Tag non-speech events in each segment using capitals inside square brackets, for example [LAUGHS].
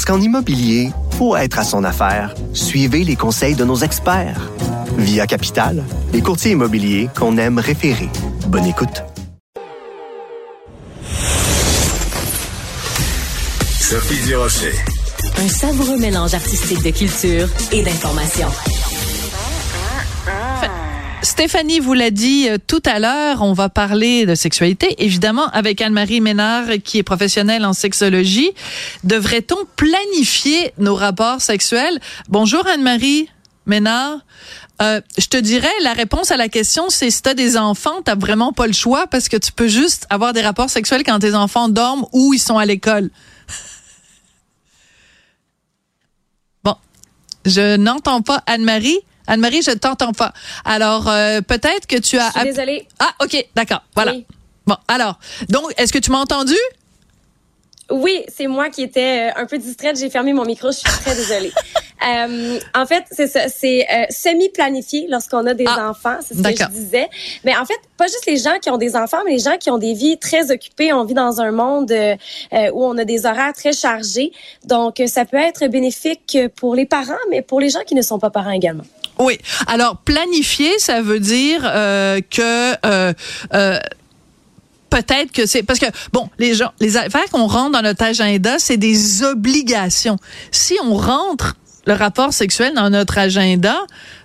Parce qu'en immobilier, pour être à son affaire, suivez les conseils de nos experts. Via Capital, les courtiers immobiliers qu'on aime référer. Bonne écoute. Sophie Durocher. Un savoureux mélange artistique de culture et d'information. Stéphanie vous l'a dit euh, tout à l'heure, on va parler de sexualité, évidemment, avec Anne-Marie Ménard, qui est professionnelle en sexologie. Devrait-on planifier nos rapports sexuels? Bonjour Anne-Marie Ménard. Euh, je te dirais, la réponse à la question, c'est si tu as des enfants, tu vraiment pas le choix parce que tu peux juste avoir des rapports sexuels quand tes enfants dorment ou ils sont à l'école. [LAUGHS] Bon, je n'entends pas Anne-Marie. Anne-Marie, je ne t'entends pas. Alors, euh, peut-être que tu as... Je suis désolée. Ah, OK, d'accord. Voilà. Bon, alors, donc, est-ce que tu m'as entendu? Oui, c'est moi qui étais euh, un peu distraite. J'ai fermé mon micro. Je suis très désolée. [LAUGHS] euh, en fait, c'est ça. C'est euh, semi-planifié lorsqu'on a des Ah, enfants. C'est ce que je disais. Mais en fait, pas juste les gens qui ont des enfants, mais les gens qui ont des vies très occupées. On vit dans un monde euh, où on a des horaires très chargés. Donc, ça peut être bénéfique pour les parents, mais pour les gens qui ne sont pas parents également. Oui. Alors, planifier, ça veut dire euh, que... Euh, euh, Peut-être que c'est parce que bon, les gens, les affaires qu'on rentre dans notre agenda, c'est des obligations. Si on rentre le rapport sexuel dans notre agenda,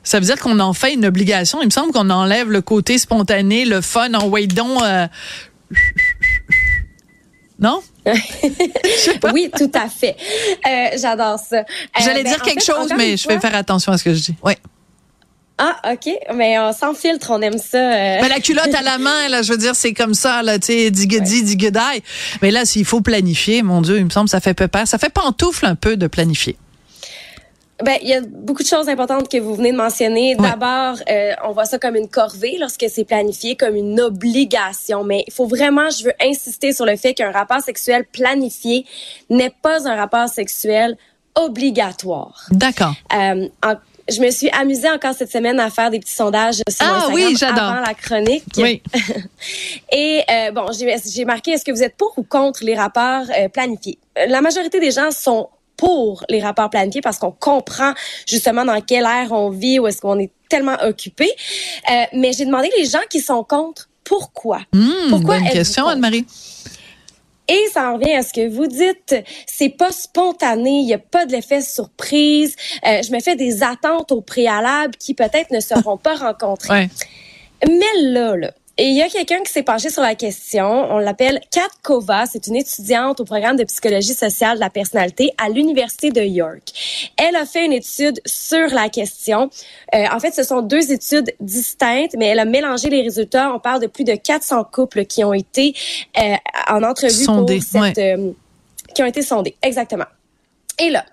ça veut dire qu'on en fait une obligation. Il me semble qu'on enlève le côté spontané, le fun en wait donc. euh, Non? oui, tout à fait. Euh, J'adore ça. Euh, J'allais ben, dire quelque fait, chose, mais je vais faire attention à ce que je dis. Oui. Ah, OK. Mais euh, sans filtre, on aime ça. euh. Ben, la culotte à la main, là, je veux dire, c'est comme ça, là, tu sais, digedi, digedai. Mais là, s'il faut planifier, mon Dieu, il me semble, ça fait peur. Ça fait pantoufle un peu de planifier. Ben, il y a beaucoup de choses importantes que vous venez de mentionner. Ouais. D'abord, euh, on voit ça comme une corvée lorsque c'est planifié, comme une obligation. Mais il faut vraiment, je veux insister sur le fait qu'un rapport sexuel planifié n'est pas un rapport sexuel obligatoire. D'accord. Euh, en- je me suis amusée encore cette semaine à faire des petits sondages sur Ah Instagram oui, avant la chronique. Oui. [LAUGHS] Et euh, bon, j'ai marqué est-ce que vous êtes pour ou contre les rapports euh, planifiés? Euh, La majorité des gens sont pour les rapports planifiés parce qu'on comprend justement dans quelle ère on vit ou est-ce qu'on est tellement occupé. Euh, mais j'ai demandé les gens qui sont contre pourquoi? Hum, Pourquoi bonne question? Anne-Marie. Et ça en revient à ce que vous dites. C'est pas spontané, il y a pas de l'effet surprise. Euh, je me fais des attentes au préalable qui peut-être ne seront pas [LAUGHS] rencontrées. Ouais. Mais là, là, et il y a quelqu'un qui s'est penché sur la question. On l'appelle Kat Kova. C'est une étudiante au programme de psychologie sociale de la personnalité à l'Université de York. Elle a fait une étude sur la question. Euh, en fait, ce sont deux études distinctes, mais elle a mélangé les résultats. On parle de plus de 400 couples qui ont été euh, en entrevue pour cette... euh, qui ont été sondés, exactement. Et là,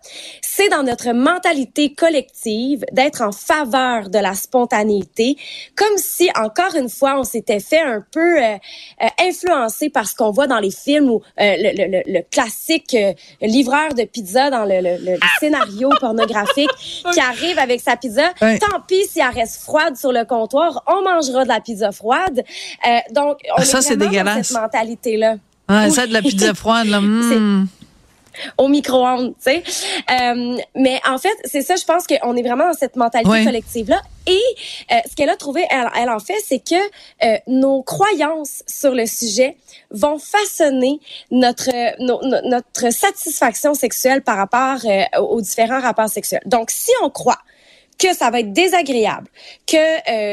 c'est dans notre mentalité collective d'être en faveur de la spontanéité, comme si, encore une fois, on s'était fait un peu euh, euh, influencer par ce qu'on voit dans les films ou euh, le, le- le- le classique euh, livreur de pizza dans le, le- le scénario [LAUGHS] pornographique qui arrive avec sa pizza. Ouais. Tant pis si elle reste froide sur le comptoir, on mangera de la pizza froide. Euh, donc, on Ah, est ça, c'est vraiment dans cette mentalité-là Oui. ça, de la pizza froide, là. [LAUGHS] au micro-ondes, tu sais. Euh, mais en fait, c'est ça, je pense qu'on est vraiment dans cette mentalité Ouais. collective-là. Et euh, ce qu'elle a trouvé, elle, elle en fait, c'est que euh, nos croyances sur le sujet vont façonner notre no- no- notre satisfaction sexuelle par rapport euh, aux différents rapports sexuels. Donc, si on croit que ça va être désagréable, que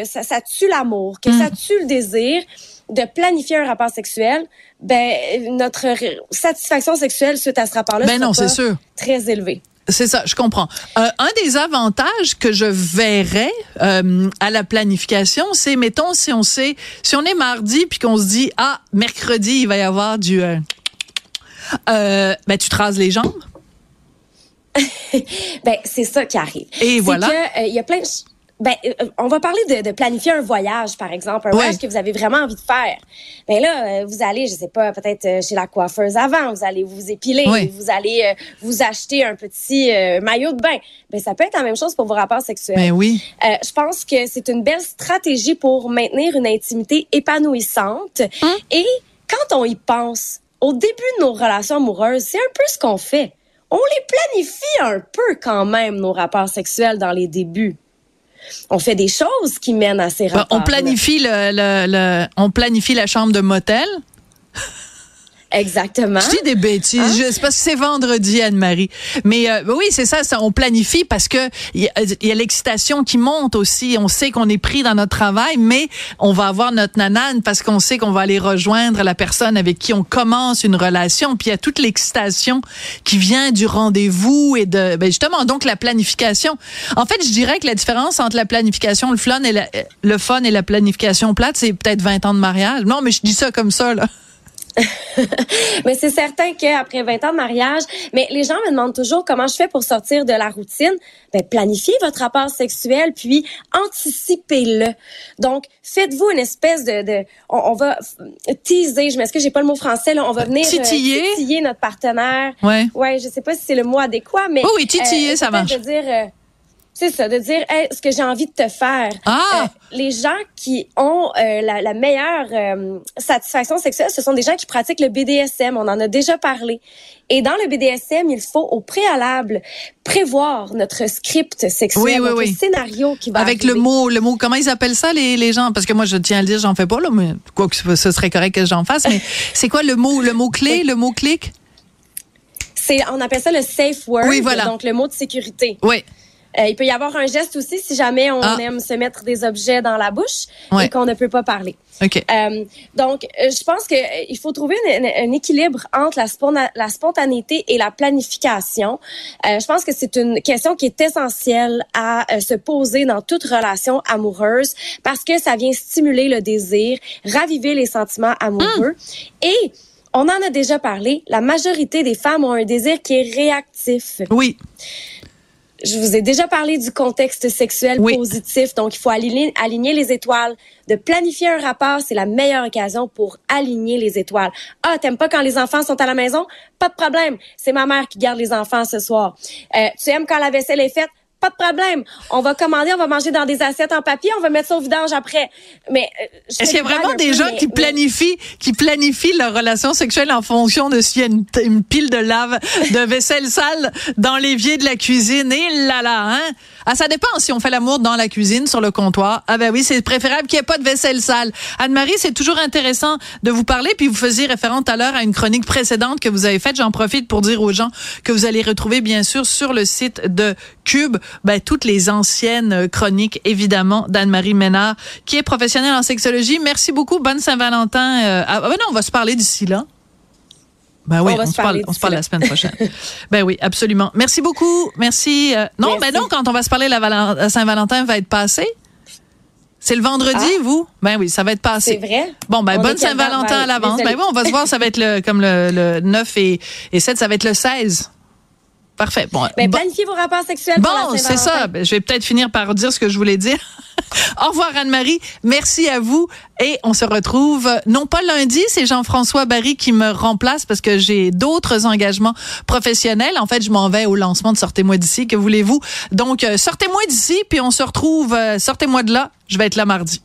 euh, ça, ça tue l'amour, que ça tue le désir de planifier un rapport sexuel, ben notre satisfaction sexuelle suite à ce rapport-là Ben non, pas sûr. très élevée. C'est ça, je comprends. Euh, un des avantages que je verrais euh, à la planification, c'est, mettons, si on sait, si on est mardi puis qu'on se dit, ah, mercredi, il va y avoir du... Euh, ben, tu te rases les jambes? [LAUGHS] ben, c'est ça qui arrive. Et voilà. il y a plein de ben, euh, on va parler de, de planifier un voyage, par exemple, un Ouais. voyage que vous avez vraiment envie de faire. Ben là, euh, vous allez, je sais pas, peut-être euh, chez la coiffeuse avant, vous allez vous épiler, Ouais. vous allez euh, vous acheter un petit euh, maillot de bain. Ben ça peut être la même chose pour vos rapports sexuels. Ben oui. Euh, je pense que c'est une belle stratégie pour maintenir une intimité épanouissante. Hein? Et quand on y pense, au début de nos relations amoureuses, c'est un peu ce qu'on fait. On les planifie un peu quand même, nos rapports sexuels dans les débuts. On fait des choses qui mènent à ces rapports. on planifie le, le, le- on planifie la chambre de motel. Exactement. Je dis des bêtises. Hein? C'est parce que c'est vendredi, Anne-Marie. Mais euh, oui, c'est ça, ça. On planifie parce que il y y a l'excitation qui monte aussi. On sait qu'on est pris dans notre travail, mais on va avoir notre nanane parce qu'on sait qu'on va aller rejoindre la personne avec qui on commence une relation. Puis il y a toute l'excitation qui vient du rendez-vous et de ben justement donc la planification. En fait, je dirais que la différence entre la planification, le fun et la, le fun et la planification plate, c'est peut-être 20 ans de mariage. Non, mais je dis ça comme ça là. [LAUGHS] Mais c'est certain qu'après 20 ans de mariage, mais les gens me demandent toujours comment je fais pour sortir de la routine. Ben, planifiez votre rapport sexuel, puis anticipez-le. Donc, faites-vous une espèce de, de on, on va teaser, je m'excuse, j'ai pas le mot français, là, on va venir euh, Titiller. notre partenaire. Ouais. Ouais, je sais pas si c'est le mot adéquat, mais Oui, oui, titiller, ça peut-être marche. De dire, euh, c'est ça, de dire hey, ce que j'ai envie de te faire. Ah! Euh, les gens qui ont euh, la, la meilleure euh, satisfaction sexuelle, ce sont des gens qui pratiquent le BDSM. On en a déjà parlé. Et dans le BDSM, il faut au préalable prévoir notre script sexuel, Oui, oui, notre oui. scénario qui va Avec le arriver. mot, le mot, comment ils appellent ça les, les gens? Parce que moi, je tiens à le dire, j'en fais pas là, mais quoi que ce serait correct que j'en fasse. Mais [LAUGHS] c'est quoi le mot, le mot clé, le mot clic? C'est, on appelle ça le safe word, Oui, voilà. donc le mot de sécurité. Oui. Euh, il peut y avoir un geste aussi si jamais on Ah. aime se mettre des objets dans la bouche Ouais. et qu'on ne peut pas parler. Ok. Euh, donc, euh, je pense euh, il faut trouver un équilibre entre la, spona- la spontanéité et la planification. Euh, je pense que c'est une question qui est essentielle à se poser dans toute relation amoureuse parce que ça vient stimuler le désir, raviver les sentiments amoureux et on en a déjà parlé, la majorité des femmes ont un désir qui est réactif. Oui. Je vous ai déjà parlé du contexte sexuel Oui. positif, donc il faut aligner, aligner les étoiles. De planifier un rapport, c'est la meilleure occasion pour aligner les étoiles. Ah, t'aimes pas quand les enfants sont à la maison? Pas de problème, c'est ma mère qui garde les enfants ce soir. Euh, tu aimes quand la vaisselle est faite? Pas de problème. On va commander, on va manger dans des assiettes en papier, on va mettre ça au vidange après. Mais euh, Est-ce qu'il y a vraiment des peu, gens mais- qui mais- planifient, qui planifient leur relation sexuelle en fonction de s'il y a une, une pile de lave, de vaisselle sale dans l'évier de la cuisine? Et là là, hein? Ah, ça dépend si on fait l'amour dans la cuisine, sur le comptoir. Ah ben oui, c'est préférable qu'il n'y ait pas de vaisselle sale. Anne-Marie, c'est toujours intéressant de vous parler. Puis vous faisiez référence tout à l'heure à une chronique précédente que vous avez faite. J'en profite pour dire aux gens que vous allez retrouver, bien sûr, sur le site de Cube, ben, toutes les anciennes chroniques, évidemment, d'Anne-Marie Ménard, qui est professionnelle en sexologie. Merci beaucoup. Bonne Saint-Valentin. Euh, ah, ben non, on va se parler d'ici là. Ben oui, On on, se parle, on se parle la semaine prochaine. [LAUGHS] ben oui, absolument. Merci beaucoup. Merci. euh, non, Merci. ben non, quand on va se parler, la, Valen- la Saint-Valentin va être passée. C'est le vendredi, Ah. vous? Ben oui, ça va être passé. C'est vrai? Bon, ben On bonne? Saint-Valentin à Ouais, l'avance. Ben oui, on va se voir, ça va être le, comme le, le 9 et, et 7, ça va être le 16. Parfait. Bon, Ben, bon, planifiez vos rapports sexuels bon c'est ça. Ben, je vais peut-être finir par dire ce que je voulais dire. [LAUGHS] Au revoir Anne-Marie. Merci à vous. Et on se retrouve, non pas lundi, c'est Jean-François Barry qui me remplace parce que j'ai d'autres engagements professionnels. En fait, je m'en vais au lancement de Sortez-moi d'ici. Que voulez-vous? Donc, euh, sortez-moi d'ici, puis on se retrouve, euh, sortez-moi de là. Je vais être là mardi.